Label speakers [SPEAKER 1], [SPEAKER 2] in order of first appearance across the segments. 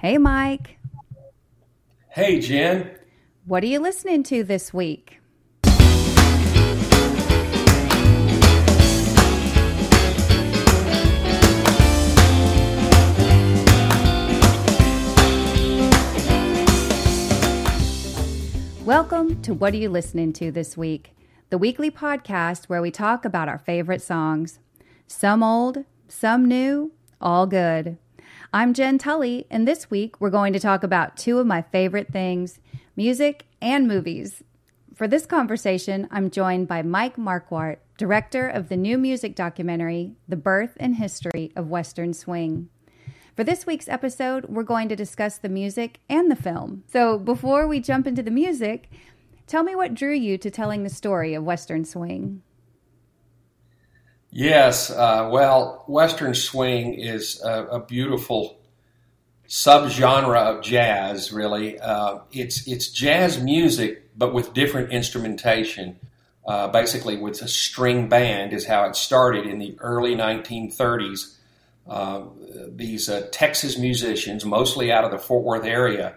[SPEAKER 1] Hey, Mike.
[SPEAKER 2] Hey, Jenn.
[SPEAKER 1] What are you listening to this week? Welcome to What Are You Listening to This Week, the weekly podcast where we talk about our favorite songs. Some old, some new, all good. I'm Jenn Tully, and this week we're going to talk about two of my favorite things music and movies. For this conversation, I'm joined by Mike Markwardt, director of the new music documentary, The Birth and History of Western Swing. For this week's episode, we're going to discuss the music and the film. So before we jump into the music, tell me what drew you to telling the story of Western Swing.
[SPEAKER 2] Yes, uh, well, Western Swing is a, a beautiful subgenre of jazz. Really, uh, it's it's jazz music, but with different instrumentation. Uh, basically, with a string band is how it started in the early 1930s uh, these uh, Texas musicians, mostly out of the Fort Worth area,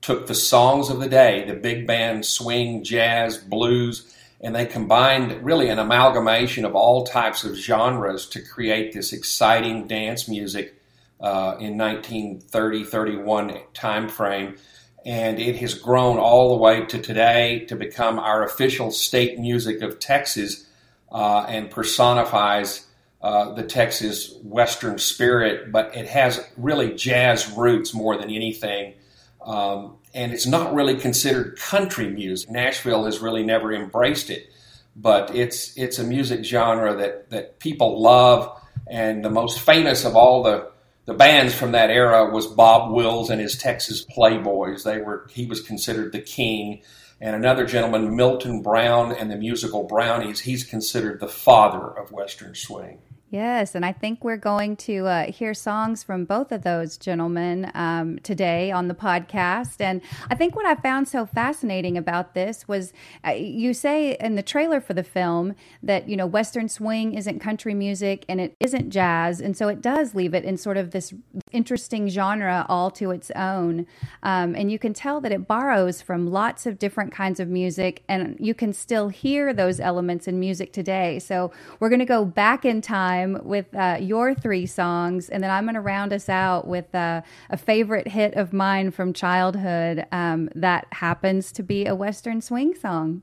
[SPEAKER 2] took the songs of the day, the big band, swing, jazz, blues, and they combined really an amalgamation of all types of genres to create this exciting dance music uh, in 1930-31 time frame. And it has grown all the way to today to become our official state music of Texas uh, and personifies uh, the Texas Western spirit, but it has really jazz roots more than anything. Um, and it's not really considered country music. Nashville has really never embraced it, but it's it's a music genre that that people love. And the most famous of all the the bands from that era was Bob Wills and his Texas Playboys. They were he was considered the king. And another gentleman, Milton Brown and the musical Brownies, he's considered the father of Western swing.
[SPEAKER 1] Yes, and I think we're going to uh, hear songs from both of those gentlemen um, today on the podcast. And I think what I found so fascinating about this was uh, you say in the trailer for the film that, you know, Western swing isn't country music and it isn't jazz. And so it does leave it in sort of this interesting genre all to its own. Um, and you can tell that it borrows from lots of different kinds of music, and you can still hear those elements in music today. So we're going to go back in time time with uh, your three songs, and then I'm going to round us out with uh, a favorite hit of mine from childhood um, that happens to be a Western swing song.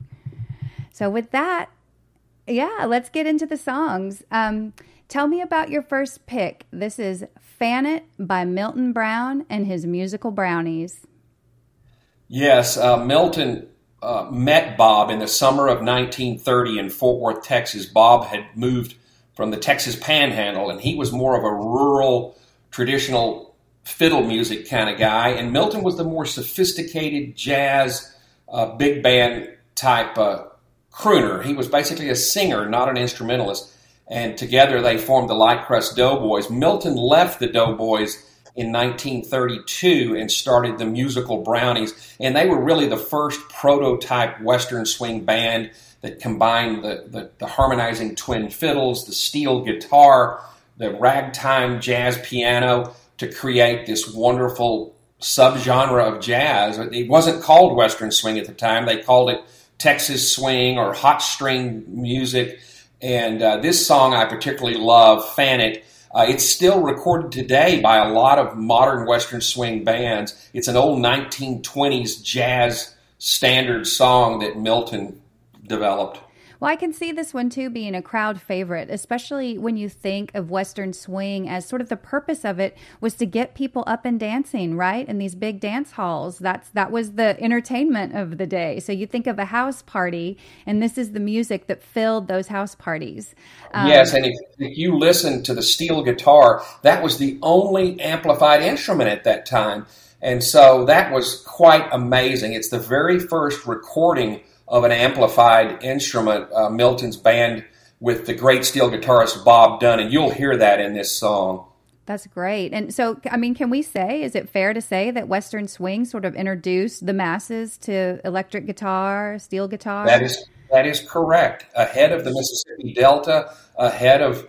[SPEAKER 1] So, with that, yeah, let's get into the songs. Um, tell me about your first pick. This is Fan It by Milton Brown and his musical Brownies.
[SPEAKER 2] Yes, uh, Milton uh, met Bob in the summer of 1930 in Fort Worth, Texas. Bob had moved from the Texas Panhandle, and he was more of a rural, traditional fiddle music kind of guy. And Milton was the more sophisticated jazz, uh, big band type uh, crooner. He was basically a singer, not an instrumentalist. And together they formed the Light Crust Doughboys. Milton left the Doughboys in 1932 and started the musical Brownies. And they were really the first prototype Western swing band that combined the, the, the harmonizing twin fiddles, the steel guitar, the ragtime jazz piano to create this wonderful subgenre of jazz. It wasn't called Western swing at the time. They called it Texas swing or hot string music. And uh, this song I particularly love, Fan It. Uh, it's still recorded today by a lot of modern Western swing bands. It's an old 1920s jazz standard song that Milton developed.
[SPEAKER 1] Well, I can see this one too being a crowd favorite, especially when you think of Western swing as sort of the purpose of it was to get people up and dancing, right? In these big dance halls. That's that was the entertainment of the day. So you think of a house party, and this is the music that filled those house parties.
[SPEAKER 2] Um, yes, and if, if you listen to the steel guitar, that was the only amplified instrument at that time. And so that was quite amazing. It's the very first recording of an amplified instrument, uh, Milton's band with the great steel guitarist Bob Dunn, and you'll hear that in this song.
[SPEAKER 1] That's great. And so, I mean, can we say, is it fair to say that Western swing sort of introduced the masses to electric guitar, steel guitar?
[SPEAKER 2] That is that is correct. Ahead of the Mississippi Delta, ahead of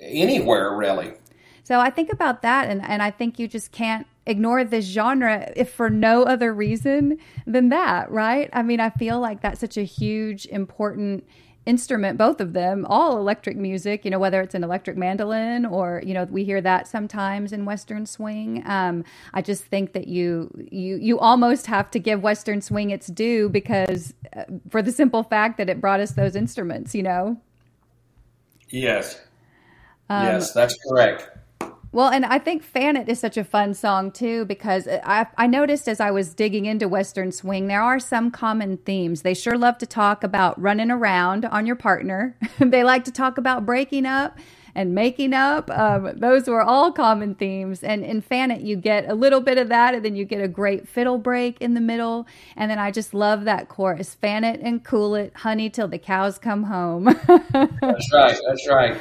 [SPEAKER 2] anywhere really.
[SPEAKER 1] So I think about that, and, and I think you just can't ignore this genre if for no other reason than that, right? I mean, I feel like that's such a huge, important instrument, both of them, all electric music, you know, whether it's an electric mandolin or, you know, we hear that sometimes in Western swing. Um, I just think that you, you, you almost have to give Western swing its due because uh, for the simple fact that it brought us those instruments, you know?
[SPEAKER 2] Yes. Um, yes, that's correct.
[SPEAKER 1] Well, and I think Fan It is such a fun song too because I, I noticed as I was digging into Western swing, there are some common themes. They sure love to talk about running around on your partner. they like to talk about breaking up and making up. Um, those were all common themes. And in Fan It, you get a little bit of that, and then you get a great fiddle break in the middle. And then I just love that chorus Fan it and cool it, honey, till the cows come home.
[SPEAKER 2] that's right. That's right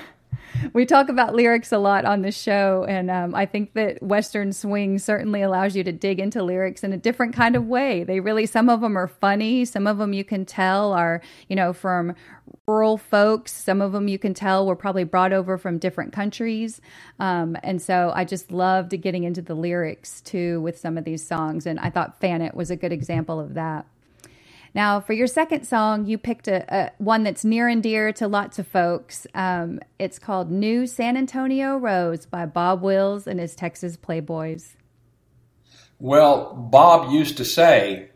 [SPEAKER 1] we talk about lyrics a lot on the show, and um, I think that Western swing certainly allows you to dig into lyrics in a different kind of way. They really, some of them are funny, some of them you can tell are, you know, from rural folks. Some of them you can tell were probably brought over from different countries. Um, and so I just loved getting into the lyrics too with some of these songs. And I thought Fan It was a good example of that. Now, for your second song, you picked a, a one that's near and dear to lots of folks. Um, it's called "New San Antonio Rose" by Bob Wills and his Texas Playboys.
[SPEAKER 2] Well, Bob used to say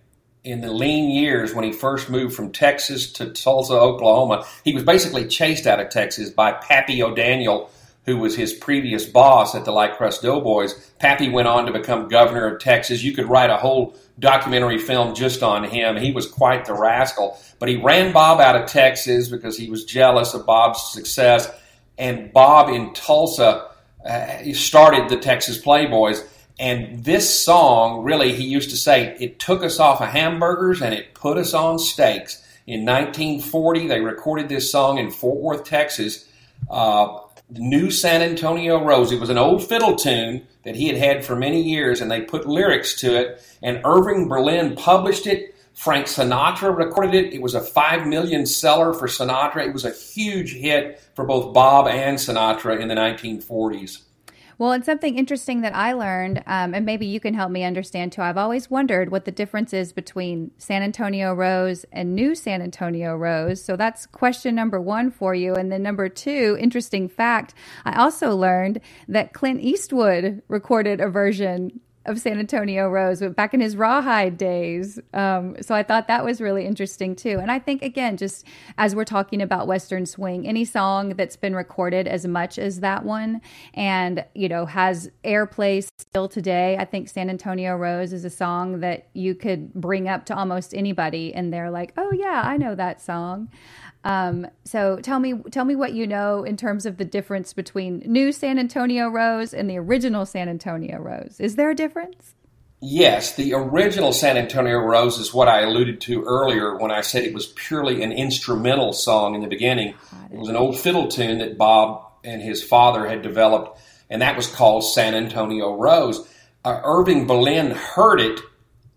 [SPEAKER 2] in the lean years when he first moved from Texas to Tulsa, Oklahoma, he was basically chased out of Texas by Pappy O'Daniel, who was his previous boss at the Light Crust Doughboys. Pappy went on to become governor of Texas. You could write a whole documentary film just on him. He was quite the rascal. But he ran Bob out of Texas because he was jealous of Bob's success. And Bob in Tulsa uh, started the Texas Playboys. And this song, really, he used to say, it took us off of hamburgers and it put us on steaks. In 1940, they recorded this song in Fort Worth, Texas. Uh, New San Antonio Rose. It was an old fiddle tune that he had had for many years, and they put lyrics to it. And Irving Berlin published it. Frank Sinatra recorded it. It was a five million seller for Sinatra. It was a huge hit for both Bob and Sinatra in the 1940s.
[SPEAKER 1] Well, and something interesting that I learned, um, and maybe you can help me understand too. I've always wondered what the difference is between San Antonio Rose and New San Antonio Rose. So that's question number one for you. And then number two, interesting fact, I also learned that Clint Eastwood recorded a version of San Antonio Rose back in his rawhide days. Um, so I thought that was really interesting too. And I think, again, just as we're talking about Western swing, any song that's been recorded as much as that one and, you know, has airplay still today, I think San Antonio Rose is a song that you could bring up to almost anybody and they're like, oh, yeah, I know that song. Um, so tell me, tell me what you know in terms of the difference between new San Antonio Rose and the original San Antonio Rose. Is there a difference?
[SPEAKER 2] Yes, the original San Antonio Rose is what I alluded to earlier when I said it was purely an instrumental song in the beginning. It. was an old fiddle tune that Bob and his father had developed, and that was called San Antonio Rose. Uh, Irving Berlin heard it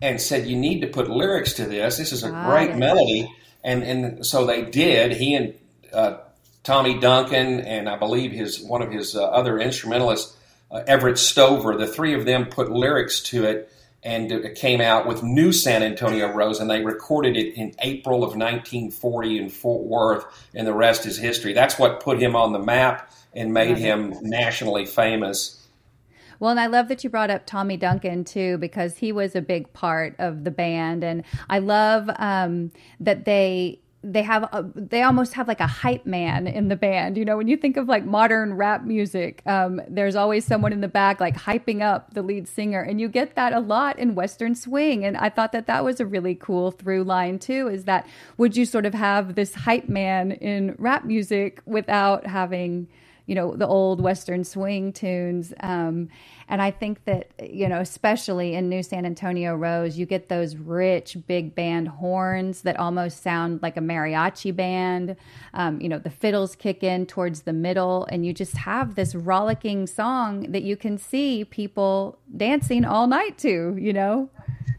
[SPEAKER 2] and said, "You need to put lyrics to this. This is a Got great it. melody." And and so they did. He and uh, Tommy Duncan and I believe his one of his uh, other instrumentalists, uh, Everett Stover, the three of them put lyrics to it, and it came out with New San Antonio Rose, and they recorded it in April of 1940 in Fort Worth, and the rest is history. That's what put him on the map and made him nationally famous.
[SPEAKER 1] Well, and I love that you brought up Tommy Duncan too, because he was a big part of the band, and I love um, that they they have a, they almost have like a hype man in the band. You know when you think of like modern rap music um, there's always someone in the back like hyping up the lead singer. And you get that a lot in western swing. And i thought that that was a really cool through line too is that would you sort of have this hype man in rap music without having you know the old western swing tunes um, and i think that you know especially in new san antonio rose you get those rich big band horns that almost sound like a mariachi band um, you know the fiddles kick in towards the middle and you just have this rollicking song that you can see people dancing all night to you know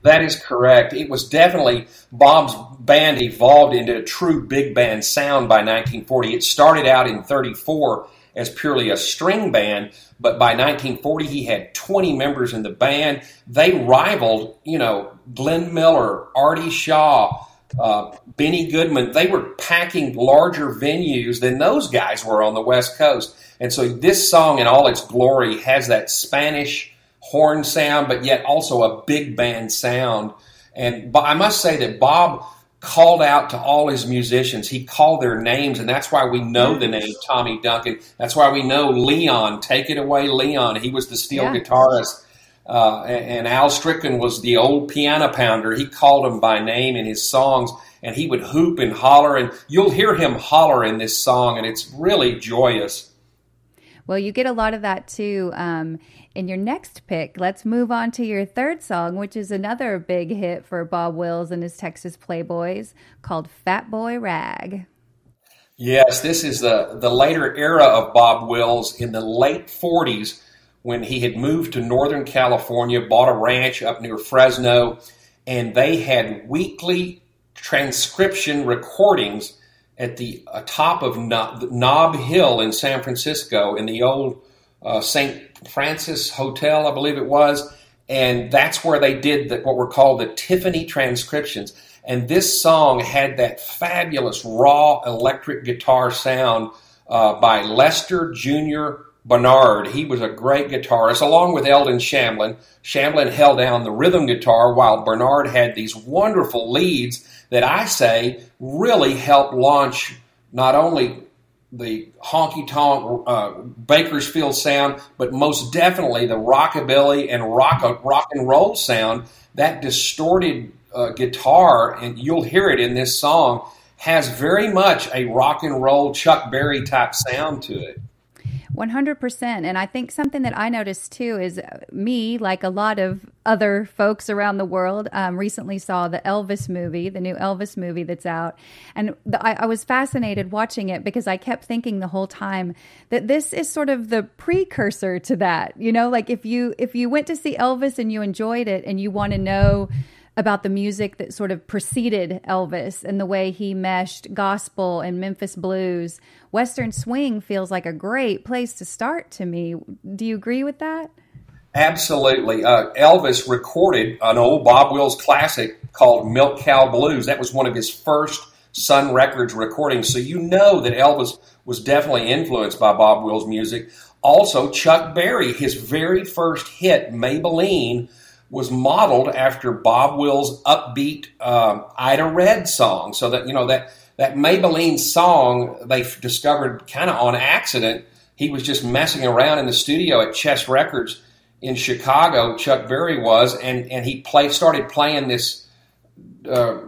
[SPEAKER 2] that is correct. It was definitely Bob's band evolved into a true big band sound by 1940. It started out in 34 as purely a string band, but by 1940 he had 20 members in the band. They rivaled, you know, Glenn Miller, Artie Shaw, uh, Benny Goodman. They were packing larger venues than those guys were on the West Coast. And so this song, in all its glory, has that Spanish horn sound, but yet also a big band sound. And I must say that Bob called out to all his musicians. He called their names, and that's why we know the name Tommy Duncan. That's why we know Leon. Take it away, Leon. He was the steel yeah. guitarist. Uh, and, Al Strickland was the old piano pounder. He called him by name in his songs, and he would hoop and holler. And you'll hear him holler in this song, and it's really joyous.
[SPEAKER 1] Well, you get a lot of that too um, in your next pick. Let's move on to your third song, which is another big hit for Bob Wills and his Texas Playboys called Fat Boy Rag.
[SPEAKER 2] Yes, this is the, the later era of Bob Wills in the late 40s when he had moved to Northern California, bought a ranch up near Fresno, and they had weekly transcription recordings at the uh, top of Nob Hill in San Francisco in the old uh, St. Francis Hotel, I believe it was. And that's where they did the, what were called the Tiffany transcriptions. And this song had that fabulous raw electric guitar sound uh, by Lester Jr. Barnard. He was a great guitarist, along with Eldon Shamblin. Shamblin held down the rhythm guitar while Barnard had these wonderful leads that I say really helped launch not only the honky tonk uh, Bakersfield sound, but most definitely the rockabilly and rock rock and roll sound. That distorted uh, guitar, and you'll hear it in this song, has very much a rock and roll Chuck Berry type sound to it.
[SPEAKER 1] 100%. And I think something that I noticed too is me, like a lot of other folks around the world, um, recently saw the Elvis movie, the new Elvis movie that's out. And the, I, I was fascinated watching it because I kept thinking the whole time that this is sort of the precursor to that. You know, like if you if you went to see Elvis and you enjoyed it and you want to know about the music that sort of preceded Elvis and the way he meshed gospel and Memphis blues. Western swing feels like a great place to start to me. Do you agree with that?
[SPEAKER 2] Absolutely. Uh, Elvis recorded an old Bob Wills classic called Milk Cow Blues. That was one of his first Sun Records recordings. So you know that Elvis was definitely influenced by Bob Wills' music. Also, Chuck Berry, his very first hit, Maybellene, was modeled after Bob Wills' upbeat um, Ida Red song. So that you know that that Maybellene song they discovered kind of on accident. He was just messing around in the studio at Chess Records in Chicago. Chuck Berry was, and and he play started playing this. Uh,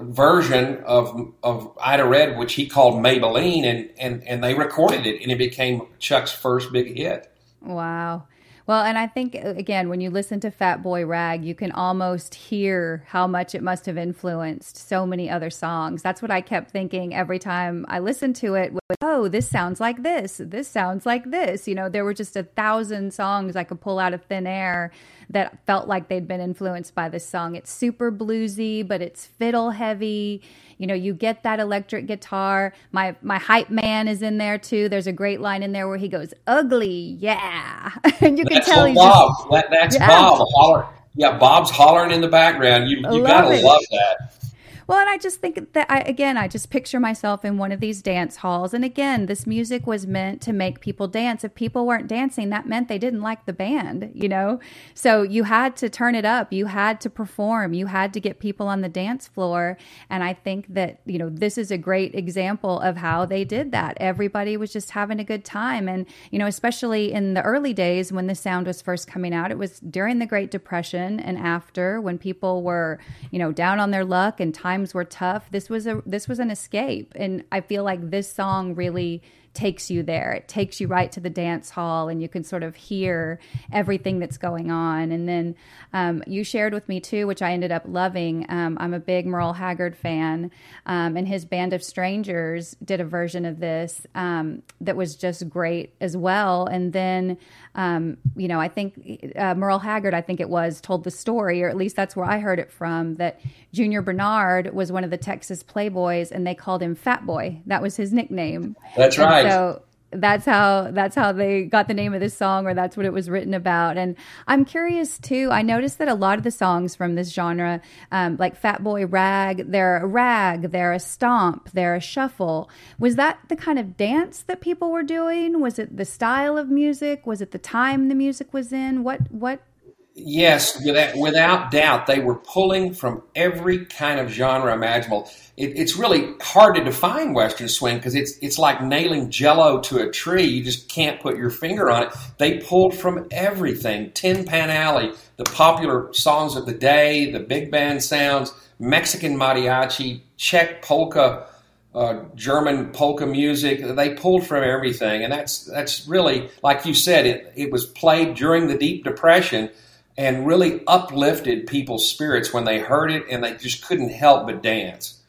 [SPEAKER 2] version of of Ida Red, which he called Maybellene, and, and and they recorded it, and it became Chuck's first big hit.
[SPEAKER 1] Wow. Well, and I think, uh, again, when you listen to Fat Boy Rag, you can almost hear how much it must have influenced so many other songs. That's what I kept thinking every time I listened to it. Oh, this sounds like this. This sounds like this. You know, there were just a thousand songs I could pull out of thin air that felt like they'd been influenced by this song. It's super bluesy, but it's fiddle heavy you know, you get that electric guitar. My my hype man is in there too. There's a great line in there where he goes, "Ugly, yeah," and you can
[SPEAKER 2] that's
[SPEAKER 1] tell he's
[SPEAKER 2] Bob. Just, that, that's yeah. Bob. Holler. Yeah, Bob's hollering in the background. You you gotta love that.
[SPEAKER 1] Well, and I just think that I, again, I just picture myself in one of these dance halls. And again, this music was meant to make people dance. If people weren't dancing, that meant they didn't like the band, you know? So you had to turn it up. You had to perform. You had to get people on the dance floor. And I think that, you know, this is a great example of how they did that. Everybody was just having a good time. And, you know, especially in the early days when the sound was first coming out, it was during the Great Depression and after when people were, you know, down on their luck and time times were tough, this was a this was an escape. And I feel like this song really takes you there. It takes you right to the dance hall, and you can sort of hear everything that's going on. And then um, you shared with me too, which I ended up loving. Um, I'm a big Merle Haggard fan, um, and his Band of Strangers did a version of this um, that was just great as well. And then, um, you know, I think uh, Merle Haggard, I think it was, told the story, or at least that's where I heard it from, that Junior Barnard was one of the Texas Playboys, and they called him Fat Boy. That was his nickname.
[SPEAKER 2] That's right.
[SPEAKER 1] So that's how that's how they got the name of this song, or that's what it was written about. And I'm curious too. I noticed that a lot of the songs from this genre, um, like Fat Boy Rag, they're a rag, they're a stomp, they're a shuffle. Was that the kind of dance that people were doing? Was it the style of music? Was it the time the music was in? What what
[SPEAKER 2] Yes, without, without doubt, they were pulling from every kind of genre imaginable. It, it's really hard to define Western swing because it's it's like nailing Jello to a tree. You just can't put your finger on it. They pulled from everything: Tin Pan Alley, the popular songs of the day, the big band sounds, Mexican mariachi, Czech polka. Uh, German polka music. They pulled from everything, and that's that's really like you said. It it was played during the Deep Depression, and really uplifted people's spirits when they heard it and they just couldn't help but dance.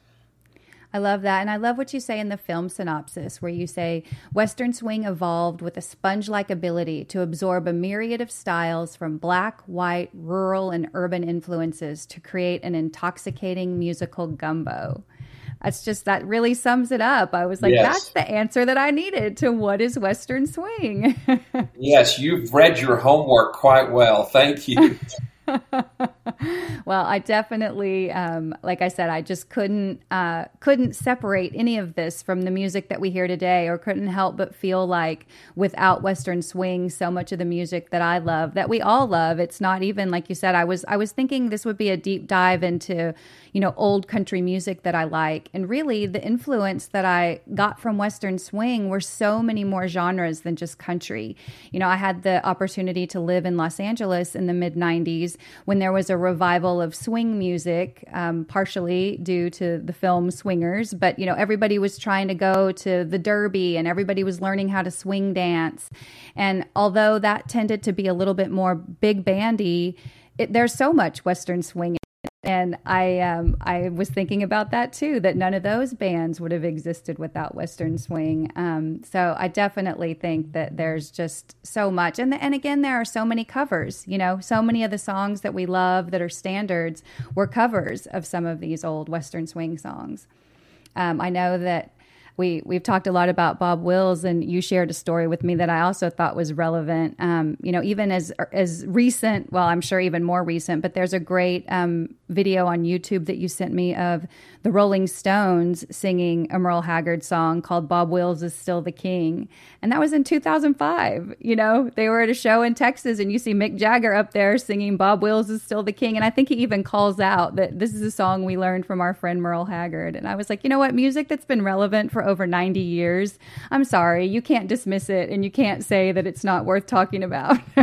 [SPEAKER 1] I love that. And I love what you say in the film synopsis, where you say Western swing evolved with a sponge like ability to absorb a myriad of styles from black, white, rural, and urban influences to create an intoxicating musical gumbo that's just that really sums it up. I was like, yes. that's the answer that I needed to what is Western swing.
[SPEAKER 2] yes, you've read your homework quite well. Thank you.
[SPEAKER 1] well, I definitely, um, like I said, I just couldn't uh, couldn't separate any of this from the music that we hear today, or couldn't help but feel like without Western swing, so much of the music that I love, that we all love, it's not even like you said. I was I was thinking this would be a deep dive into you know, old country music that I like. And really, the influence that I got from Western swing were so many more genres than just country. You know, I had the opportunity to live in Los Angeles in the mid 90s when there was a revival of swing music, um, partially due to the film Swingers. But, you know, everybody was trying to go to the Derby and everybody was learning how to swing dance. And although that tended to be a little bit more big bandy, it, there's so much Western swing and I um, I was thinking about that too. That none of those bands would have existed without Western Swing. Um, so I definitely think that there's just so much, and the, and again, there are so many covers. You know, so many of the songs that we love that are standards were covers of some of these old Western Swing songs. Um, I know that we we've talked a lot about Bob Wills, and you shared a story with me that I also thought was relevant. Um, you know, even as as recent, well, I'm sure even more recent, but there's a great um, video on YouTube that you sent me of the Rolling Stones singing a Merle Haggard song called Bob Wills is Still the King. And that was in 2005. You know, they were at a show in Texas and you see Mick Jagger up there singing Bob Wills is Still the King. And I think he even calls out that this is a song we learned from our friend Merle Haggard. And I was like, you know what? Music that's been relevant for over 90 years, I'm sorry, you can't dismiss it and you can't say that it's not worth talking about.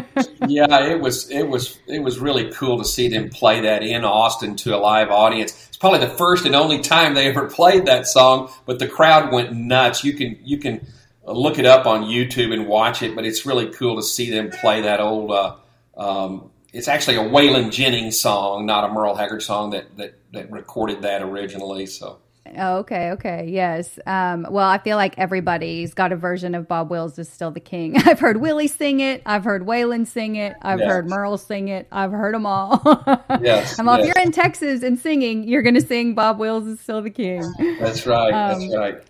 [SPEAKER 2] yeah, it was, it was, it was really cool to see them play that in Austin to a live audience It's probably the first and only time they ever played that song, but the crowd went nuts. You can you can look it up on YouTube and watch it, but it's really cool to see them play that old. Uh, um, it's actually a Waylon Jennings song, not a Merle Haggard song that that, that recorded that originally. So
[SPEAKER 1] okay, okay, yes. Um, well, I feel like everybody's got a version of Bob Wills is still the king. I've heard Willie sing it. I've heard Waylon sing it. I've yes. heard Merle sing it. I've heard them all. yes. I'm all, yes. If you're in Texas and singing, you're going to sing Bob Wills is still the king.
[SPEAKER 2] That's right. Um, that's right.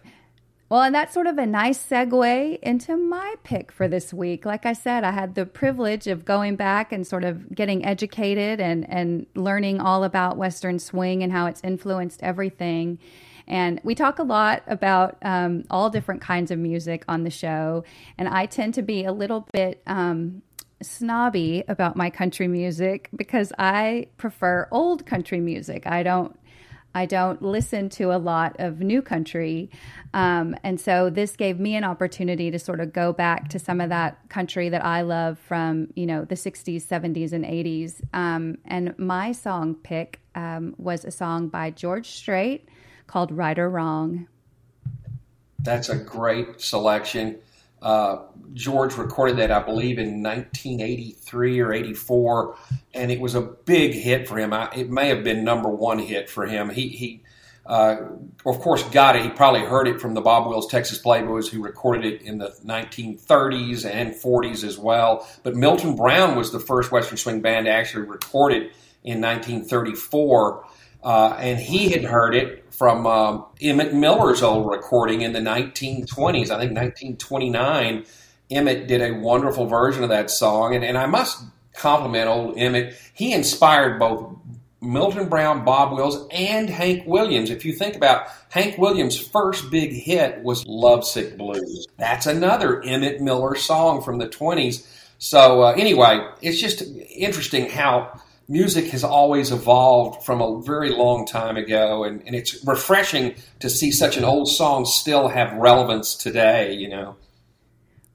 [SPEAKER 1] Well, and that's sort of a nice segue into my pick for this week. Like I said, I had the privilege of going back and sort of getting educated and, and learning all about Western swing and how it's influenced everything. And we talk a lot about um, all different kinds of music on the show. And I tend to be a little bit um, snobby about my country music because I prefer old country music. I don't. I don't listen to a lot of new country. Um, and so this gave me an opportunity to sort of go back to some of that country that I love from, you know, the 60s, 70s, and 80s. Um, and my song pick um, was a song by George Strait called Right or Wrong.
[SPEAKER 2] That's a great selection. Uh, George recorded that, I believe, in 1983 or 84, and it was a big hit for him. I, it may have been number one hit for him. He, he uh, of course, got it. He probably heard it from the Bob Wills Texas Playboys, who recorded it in the 1930s and 40s as well. But Milton Brown was the first Western swing band to actually record it in 1934. Uh, and he had heard it from um, Emmett Miller's old recording in the 1920s. I think 1929. Emmett did a wonderful version of that song, and, and I must compliment old Emmett. He inspired both Milton Brown, Bob Wills, and Hank Williams. If you think about Hank Williams' first big hit was Lovesick Blues. That's another Emmett Miller song from the 20s. So, uh, anyway, it's just interesting how music has always evolved from a very long time ago, and, and it's refreshing to see such an old song still have relevance today, you know.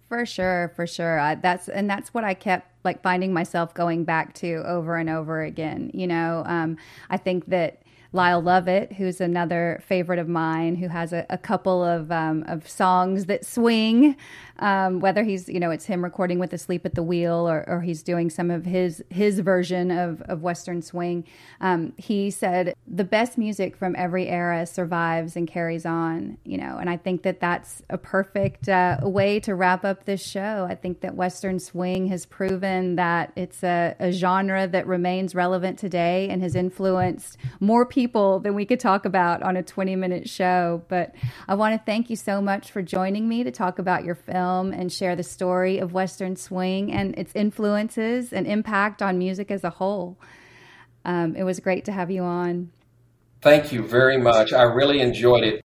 [SPEAKER 1] For sure, for sure. I, that's and that's what I kept like finding myself going back to over and over again. You know, um, I think that Lyle Lovett, who's another favorite of mine, who has a, a couple of um, of songs that swing. Um, whether he's you know it's him recording with Asleep at the Wheel or, or he's doing some of his his version of, of Western swing. Um, he said the best music from every era survives and carries on. You know, and I think that that's a perfect uh, way to wrap up this show. I think that Western swing has proven that it's a, a genre that remains relevant today and has influenced more people people than we could talk about on a 20 minute show. But I want to thank you so much for joining me to talk about your film and share the story of Western swing and its influences and impact on music as a whole. Um, it was great to have you on.
[SPEAKER 2] Thank you very much. I really enjoyed it.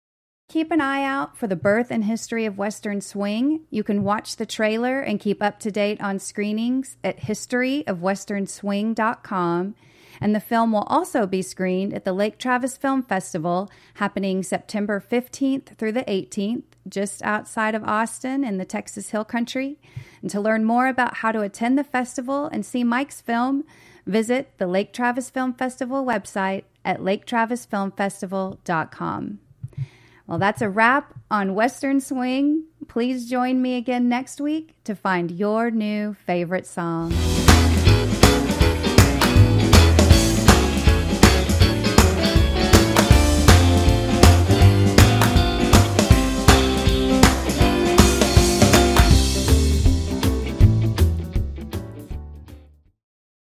[SPEAKER 1] Keep an eye out for the birth and history of Western Swing. You can watch the trailer and keep up to date on screenings at historyofwesternswing.com and the film will also be screened at the Lake Travis Film Festival happening September 15th through the 18th, just outside of Austin in the Texas Hill Country. And to learn more about how to attend the festival and see Mike's film, visit the Lake Travis Film Festival website at laketravisfilmfestival.com. Well, that's a wrap on Western Swing. Please join me again next week to find your new favorite song.